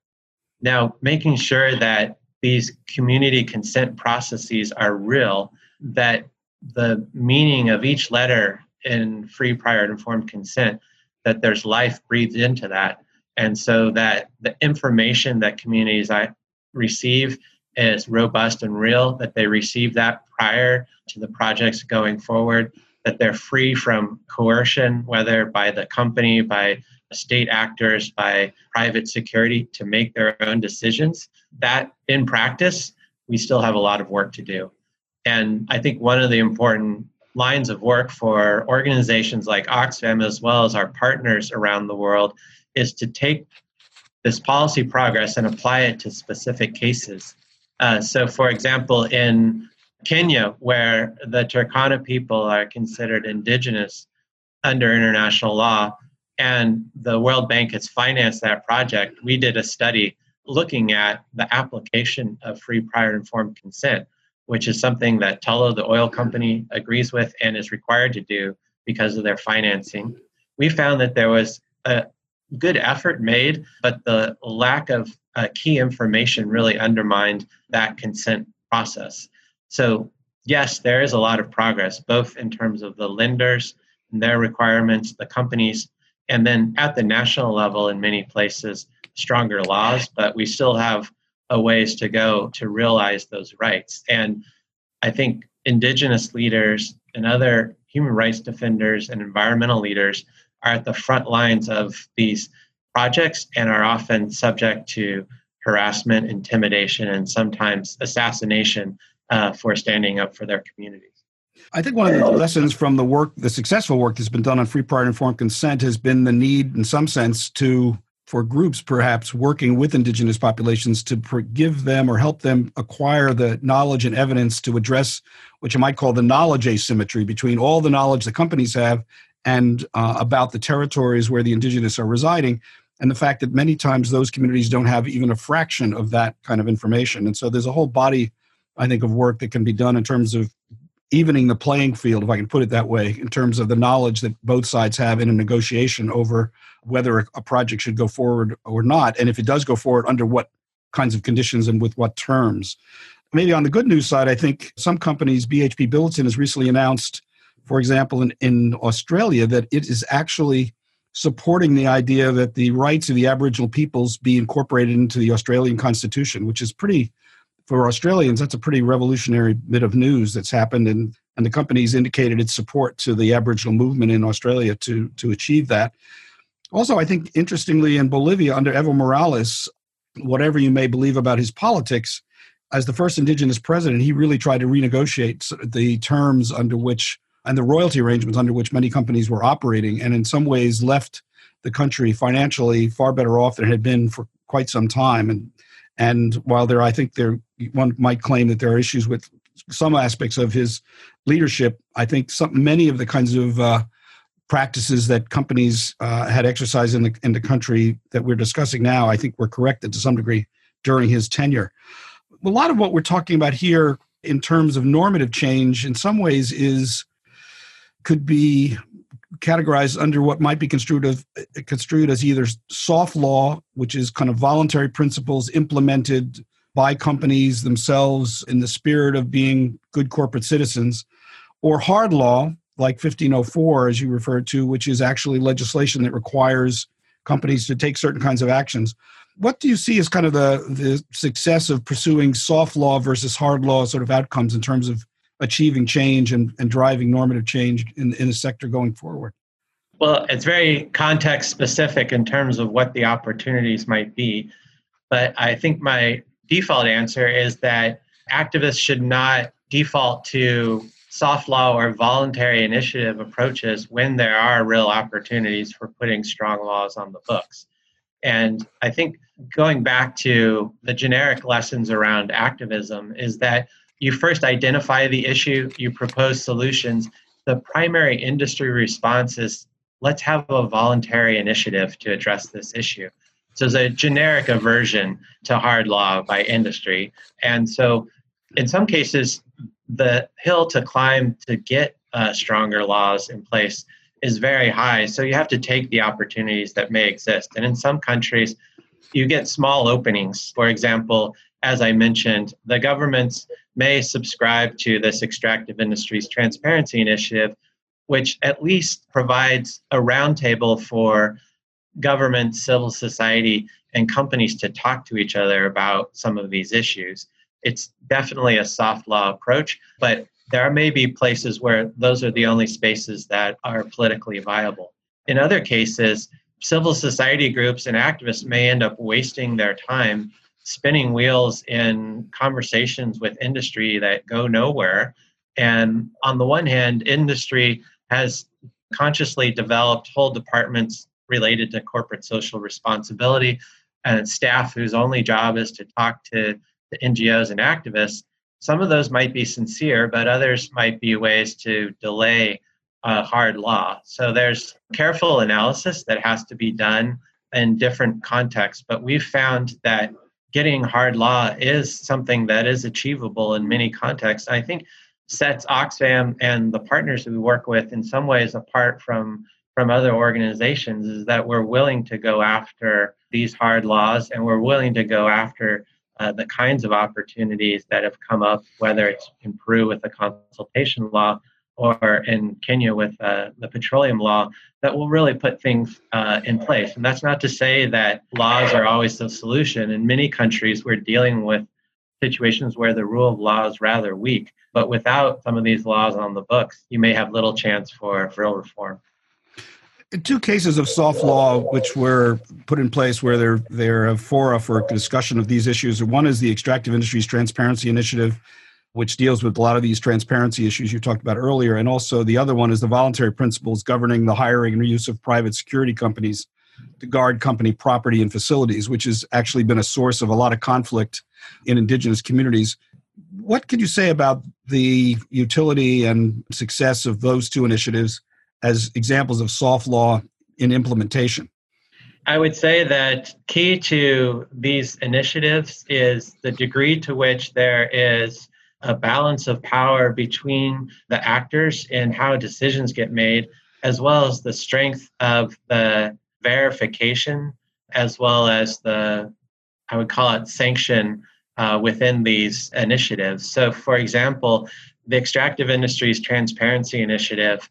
[SPEAKER 3] Now, making sure that these community consent processes are real, that the meaning of each letter in free, prior, and informed consent, that there's life breathed into that. And so that the information that communities I receive is robust and real, that they receive that prior to the projects going forward, that they're free from coercion, whether by the company, by state actors, by private security to make their own decisions. That in practice, we still have a lot of work to do. And I think one of the important lines of work for organizations like Oxfam, as well as our partners around the world, is to take this policy progress and apply it to specific cases. Uh, so, for example, in Kenya, where the Turkana people are considered indigenous under international law, and the World Bank has financed that project, we did a study looking at the application of free prior informed consent, which is something that Tullow, the oil company, agrees with and is required to do because of their financing. We found that there was a good effort made, but the lack of uh, key information really undermined that consent process. So, yes, there is a lot of progress, both in terms of the lenders and their requirements, the companies and then at the national level in many places stronger laws but we still have a ways to go to realize those rights and i think indigenous leaders and other human rights defenders and environmental leaders are at the front lines of these projects and are often subject to harassment intimidation and sometimes assassination uh, for standing up for their communities.
[SPEAKER 2] I think one of the lessons from the work, the successful work that's been done on free, prior, and informed consent, has been the need, in some sense, to for groups perhaps working with indigenous populations to give them or help them acquire the knowledge and evidence to address what you might call the knowledge asymmetry between all the knowledge the companies have and uh, about the territories where the indigenous are residing and the fact that many times those communities don't have even a fraction of that kind of information and so there's a whole body i think of work that can be done in terms of evening the playing field, if I can put it that way, in terms of the knowledge that both sides have in a negotiation over whether a project should go forward or not, and if it does go forward, under what kinds of conditions and with what terms. Maybe on the good news side, I think some companies, BHP Billiton has recently announced, for example, in, in Australia, that it is actually supporting the idea that the rights of the Aboriginal peoples be incorporated into the Australian Constitution, which is pretty for Australians, that's a pretty revolutionary bit of news that's happened, and and the company's indicated its support to the Aboriginal movement in Australia to to achieve that. Also, I think interestingly, in Bolivia under Evo Morales, whatever you may believe about his politics, as the first indigenous president, he really tried to renegotiate the terms under which and the royalty arrangements under which many companies were operating, and in some ways left the country financially far better off than it had been for quite some time. And and while there, I think there one might claim that there are issues with some aspects of his leadership. I think some many of the kinds of uh, practices that companies uh, had exercised in the in the country that we're discussing now, I think were corrected to some degree during his tenure. A lot of what we're talking about here, in terms of normative change, in some ways is could be categorized under what might be construed as, construed as either soft law, which is kind of voluntary principles implemented by companies themselves in the spirit of being good corporate citizens, or hard law, like 1504, as you referred to, which is actually legislation that requires companies to take certain kinds of actions. What do you see as kind of the, the success of pursuing soft law versus hard law sort of outcomes in terms of achieving change and, and driving normative change in, in the sector going forward?
[SPEAKER 3] Well, it's very context specific in terms of what the opportunities might be. But I think my default answer is that activists should not default to soft law or voluntary initiative approaches when there are real opportunities for putting strong laws on the books. And I think going back to the generic lessons around activism is that you first identify the issue, you propose solutions. The primary industry response is let's have a voluntary initiative to address this issue. So it's a generic aversion to hard law by industry. And so in some cases, the hill to climb to get uh, stronger laws in place is very high. So you have to take the opportunities that may exist. And in some countries, you get small openings. For example, as I mentioned, the governments may subscribe to this extractive industries transparency initiative, which at least provides a roundtable for government, civil society, and companies to talk to each other about some of these issues. It's definitely a soft law approach, but there may be places where those are the only spaces that are politically viable. In other cases, civil society groups and activists may end up wasting their time spinning wheels in conversations with industry that go nowhere. And on the one hand, industry has consciously developed whole departments related to corporate social responsibility and staff whose only job is to talk to the NGOs and activists. Some of those might be sincere, but others might be ways to delay a hard law. So there's careful analysis that has to be done in different contexts. But we've found that getting hard law is something that is achievable in many contexts. I think sets Oxfam and the partners that we work with in some ways apart from from other organizations is that we're willing to go after these hard laws and we're willing to go after uh, the kinds of opportunities that have come up, whether it's in Peru with the consultation law or in Kenya with uh, the petroleum law, that will really put things uh, in place. And that's not to say that laws are always the solution. In many countries, we're dealing with situations where the rule of law is rather weak. But without some of these laws on the books, you may have little chance for real reform.
[SPEAKER 2] Two cases of soft law which were put in place where there are a fora for discussion of these issues. One is the Extractive Industries Transparency Initiative, which deals with a lot of these transparency issues you talked about earlier, and also the other one is the voluntary principles governing the hiring and use of private security companies to guard company property and facilities, which has actually been a source of a lot of conflict in indigenous communities. What can you say about the utility and success of those two initiatives as examples of soft law in implementation?
[SPEAKER 3] I would say that key to these initiatives is the degree to which there is a balance of power between the actors and how decisions get made, as well as the strength of the verification, as well as the, I would call it sanction uh, within these initiatives. So, for example, the Extractive Industries Transparency Initiative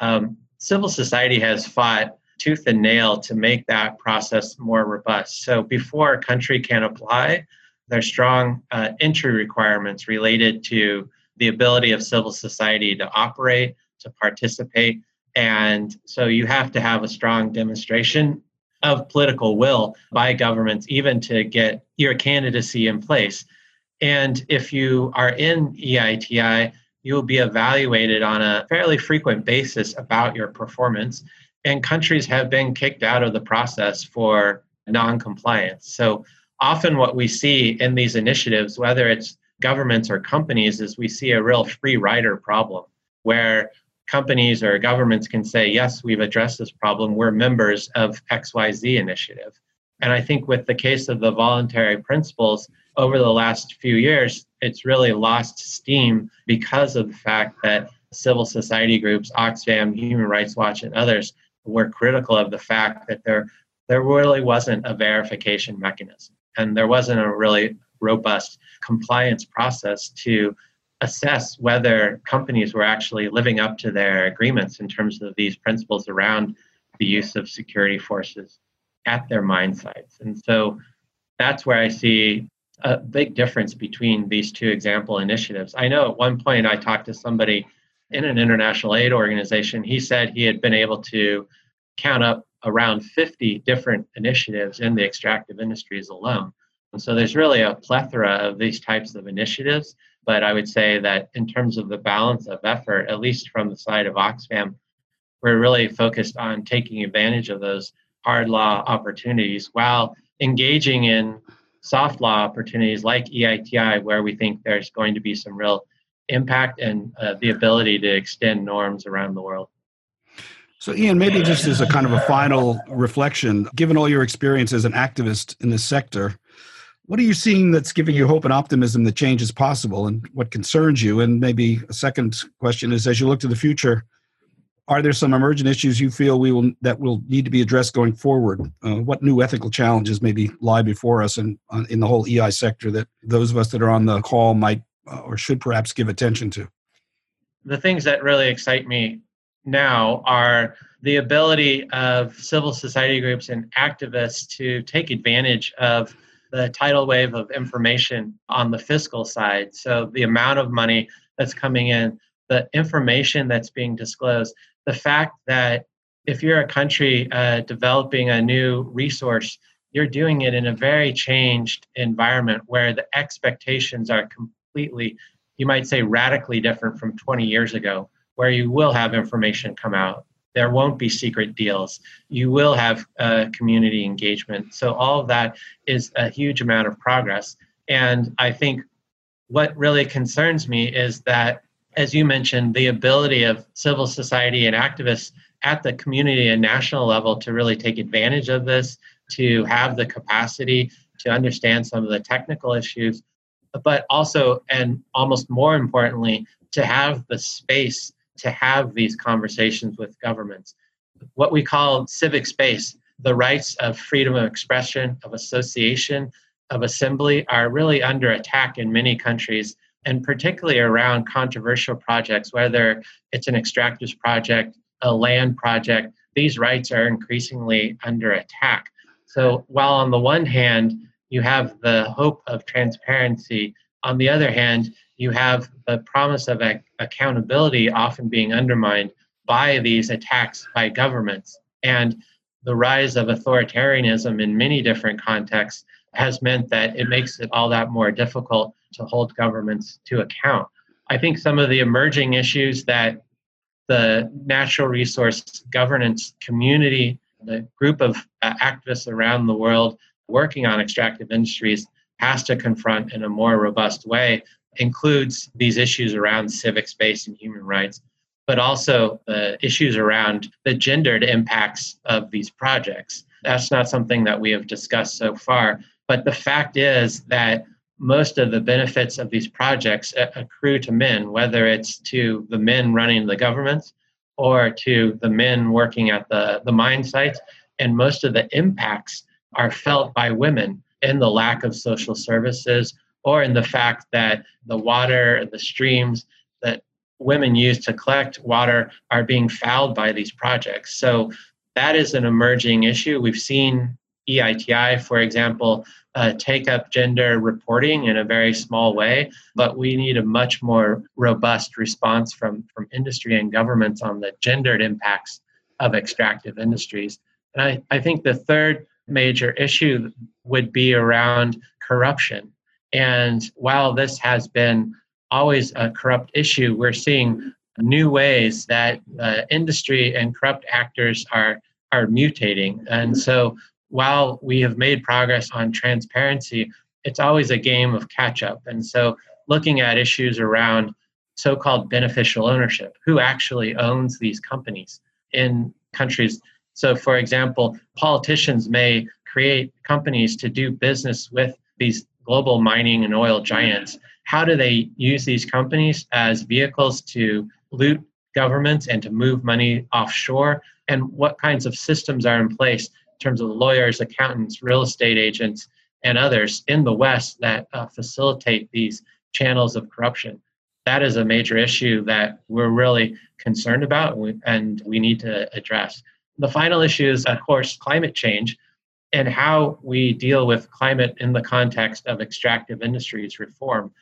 [SPEAKER 3] um, civil society has fought tooth and nail to make that process more robust. So before a country can apply, there's strong uh, entry requirements related to the ability of civil society to operate, to participate. And so you have to have a strong demonstration of political will by governments, even to get your candidacy in place. And if you are in EITI, you will be evaluated on a fairly frequent basis about your performance. And countries have been kicked out of the process for non compliance. So often, what we see in these initiatives, whether it's governments or companies, is we see a real free rider problem where companies or governments can say, yes, we've addressed this problem. We're members of XYZ initiative. And I think with the case of the voluntary principles, over the last few years, it's really lost steam because of the fact that civil society groups, Oxfam, Human Rights Watch, and others were critical of the fact that there, there really wasn't a verification mechanism and there wasn't a really robust compliance process to assess whether companies were actually living up to their agreements in terms of these principles around the use of security forces at their mine sites. And so that's where I see a big difference between these two example initiatives. I know at one point I talked to somebody in an international aid organization. He said he had been able to count up around 50 different initiatives in the extractive industries alone. And so there's really a plethora of these types of initiatives. But I would say that in terms of the balance of effort, at least from the side of Oxfam, we're really focused on taking advantage of those hard law opportunities while engaging in soft law opportunities like EITI, where we think there's going to be some real impact and uh, the ability to extend norms around the world.
[SPEAKER 2] So, Ian, maybe just as a kind of a final reflection, given all your experience as an activist in this sector, what are you seeing that's giving you hope and optimism that change is possible and what concerns you? And maybe a second question is as you look to the future, are there some emergent issues you feel we will that will need to be addressed going forward? Uh, what new ethical challenges maybe lie before us and uh, in the whole EI sector that those of us that are on the call might uh, or should perhaps give attention to?
[SPEAKER 3] The things that really excite me now are the ability of civil society groups and activists to take advantage of the tidal wave of information on the fiscal side. So the amount of money that's coming in, the information that's being disclosed, the fact that if you're a country uh, developing a new resource, you're doing it in a very changed environment where the expectations are completely, you might say, radically different from 20 years ago, where you will have information come out. There won't be secret deals. You will have uh, community engagement. So, all of that is a huge amount of progress. And I think what really concerns me is that as you mentioned, the ability of civil society and activists at the community and national level to really take advantage of this, to have the capacity to understand some of the technical issues, but also, and almost more importantly, to have the space to have these conversations with governments. What we call civic space, the rights of freedom of expression, of association, of assembly are really under attack in many countries and particularly around controversial projects, whether it's an extractive project, a land project, these rights are increasingly under attack. So, while on the one hand, you have the hope of transparency, on the other hand, you have the promise of accountability often being undermined by these attacks by governments. And the rise of authoritarianism in many different contexts has meant that it makes it all that more difficult to hold governments to account. I think some of the emerging issues that the natural resource governance community, the group of uh, activists around the world working on extractive industries, has to confront in a more robust way includes these issues around civic space and human rights, but also the issues around the gendered impacts of these projects. That's not something that we have discussed so far, but the fact is that most of the benefits of these projects uh, accrue to men, whether it's to the men running the governments or to the men working at the, the mine sites. And most of the impacts are felt by women in the lack of social services or in the fact that the water, the streams that women use to collect water are being fouled by these projects. So that is an emerging issue. We've seen EITI, for example, uh, take up gender reporting in a very small way, but we need a much more robust response from, from industry and governments on the gendered impacts of extractive industries. And I, I think the third major issue would be around corruption. And while this has been always a corrupt issue, we're seeing new ways that uh, industry and corrupt actors are are mutating. And so while we have made progress on transparency, it's always a game of catch up. And so looking at issues around so-called beneficial ownership, who actually owns these companies in countries. So for example, politicians may create companies to do business with these global mining and oil giants. How do they use these companies as vehicles to loot governments and to move money offshore? And what kinds of systems are in place in terms of lawyers, accountants, real estate agents, and others in the West that uh, facilitate these channels of corruption? That is a major issue that we're really concerned about and we, and we need to address. The final issue is, of course, climate change and how we deal with climate in the context of extractive industries reform.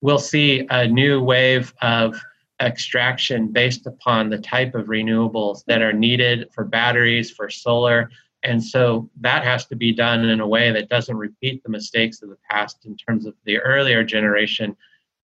[SPEAKER 3] We'll see a new wave of extraction based upon the type of renewables that are needed for batteries, for solar. And so that has to be done in a way that doesn't repeat the mistakes of the past in terms of the earlier generation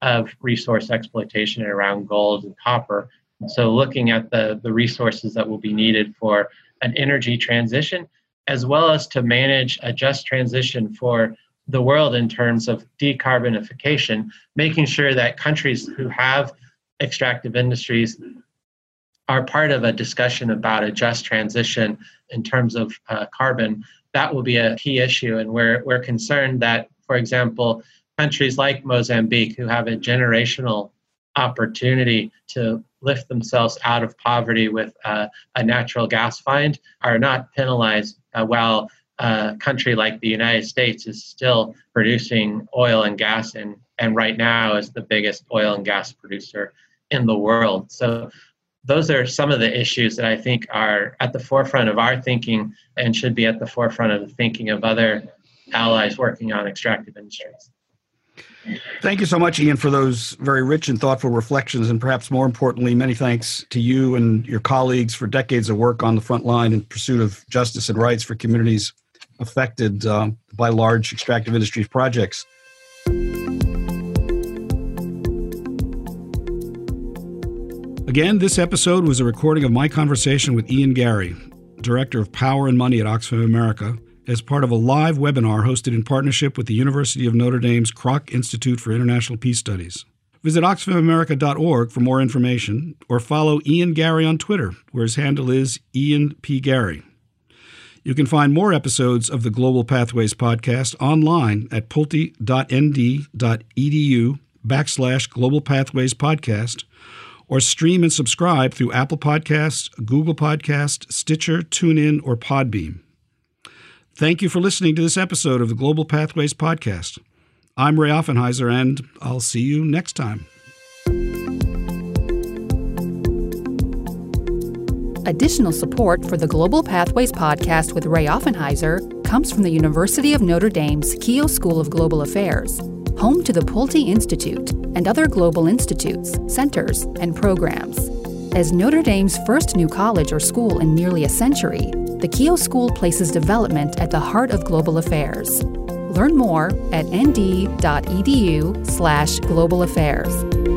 [SPEAKER 3] of resource exploitation around gold and copper. So looking at the, the resources that will be needed for an energy transition, as well as to manage a just transition for the world in terms of decarbonification, making sure that countries who have extractive industries are part of a discussion about a just transition in terms of uh, carbon, that will be a key issue. And we're, we're concerned that, for example, countries like Mozambique, who have a generational opportunity to lift themselves out of poverty with uh, a natural gas find, are not penalized uh, while a country like the United States is still producing oil and gas and, and right now is the biggest oil and gas producer in the world. So those are some of the issues that I think are at the forefront of our thinking and should be at the forefront of the thinking of other allies working on extractive industries.
[SPEAKER 2] Thank you so much, Ian, for those very rich and thoughtful reflections. And perhaps more importantly, many thanks to you and your colleagues for decades of work on the front line in pursuit of justice and rights for communities affected uh, by large extractive industries projects. Again, this episode was a recording of my conversation with Ian Gary, Director of Power and Money at Oxfam America, as part of a live webinar hosted in partnership with the University of Notre Dame's Kroc Institute for International Peace Studies. Visit oxfamamerica.org for more information or follow Ian Gary on Twitter, where his handle is Ian P. Gary. You can find more episodes of the Global Pathways podcast online at pulte.nd.edu backslash Global Pathways podcast or stream and subscribe through Apple Podcasts, Google Podcast, Stitcher, TuneIn, or Podbean. Thank you for listening to this episode of the Global Pathways Podcast. I'm Ray Offenheiser, and I'll see you next time.
[SPEAKER 1] Additional support for the Global Pathways podcast with Ray Offenheiser comes from the University of Notre Dame's Keough School of Global Affairs home to the Pulte Institute and other global institutes, centers, and programs. As Notre Dame's first new college or school in nearly a century, the Keough School places development at the heart of global affairs. Learn more at nd.edu/globalaffairs.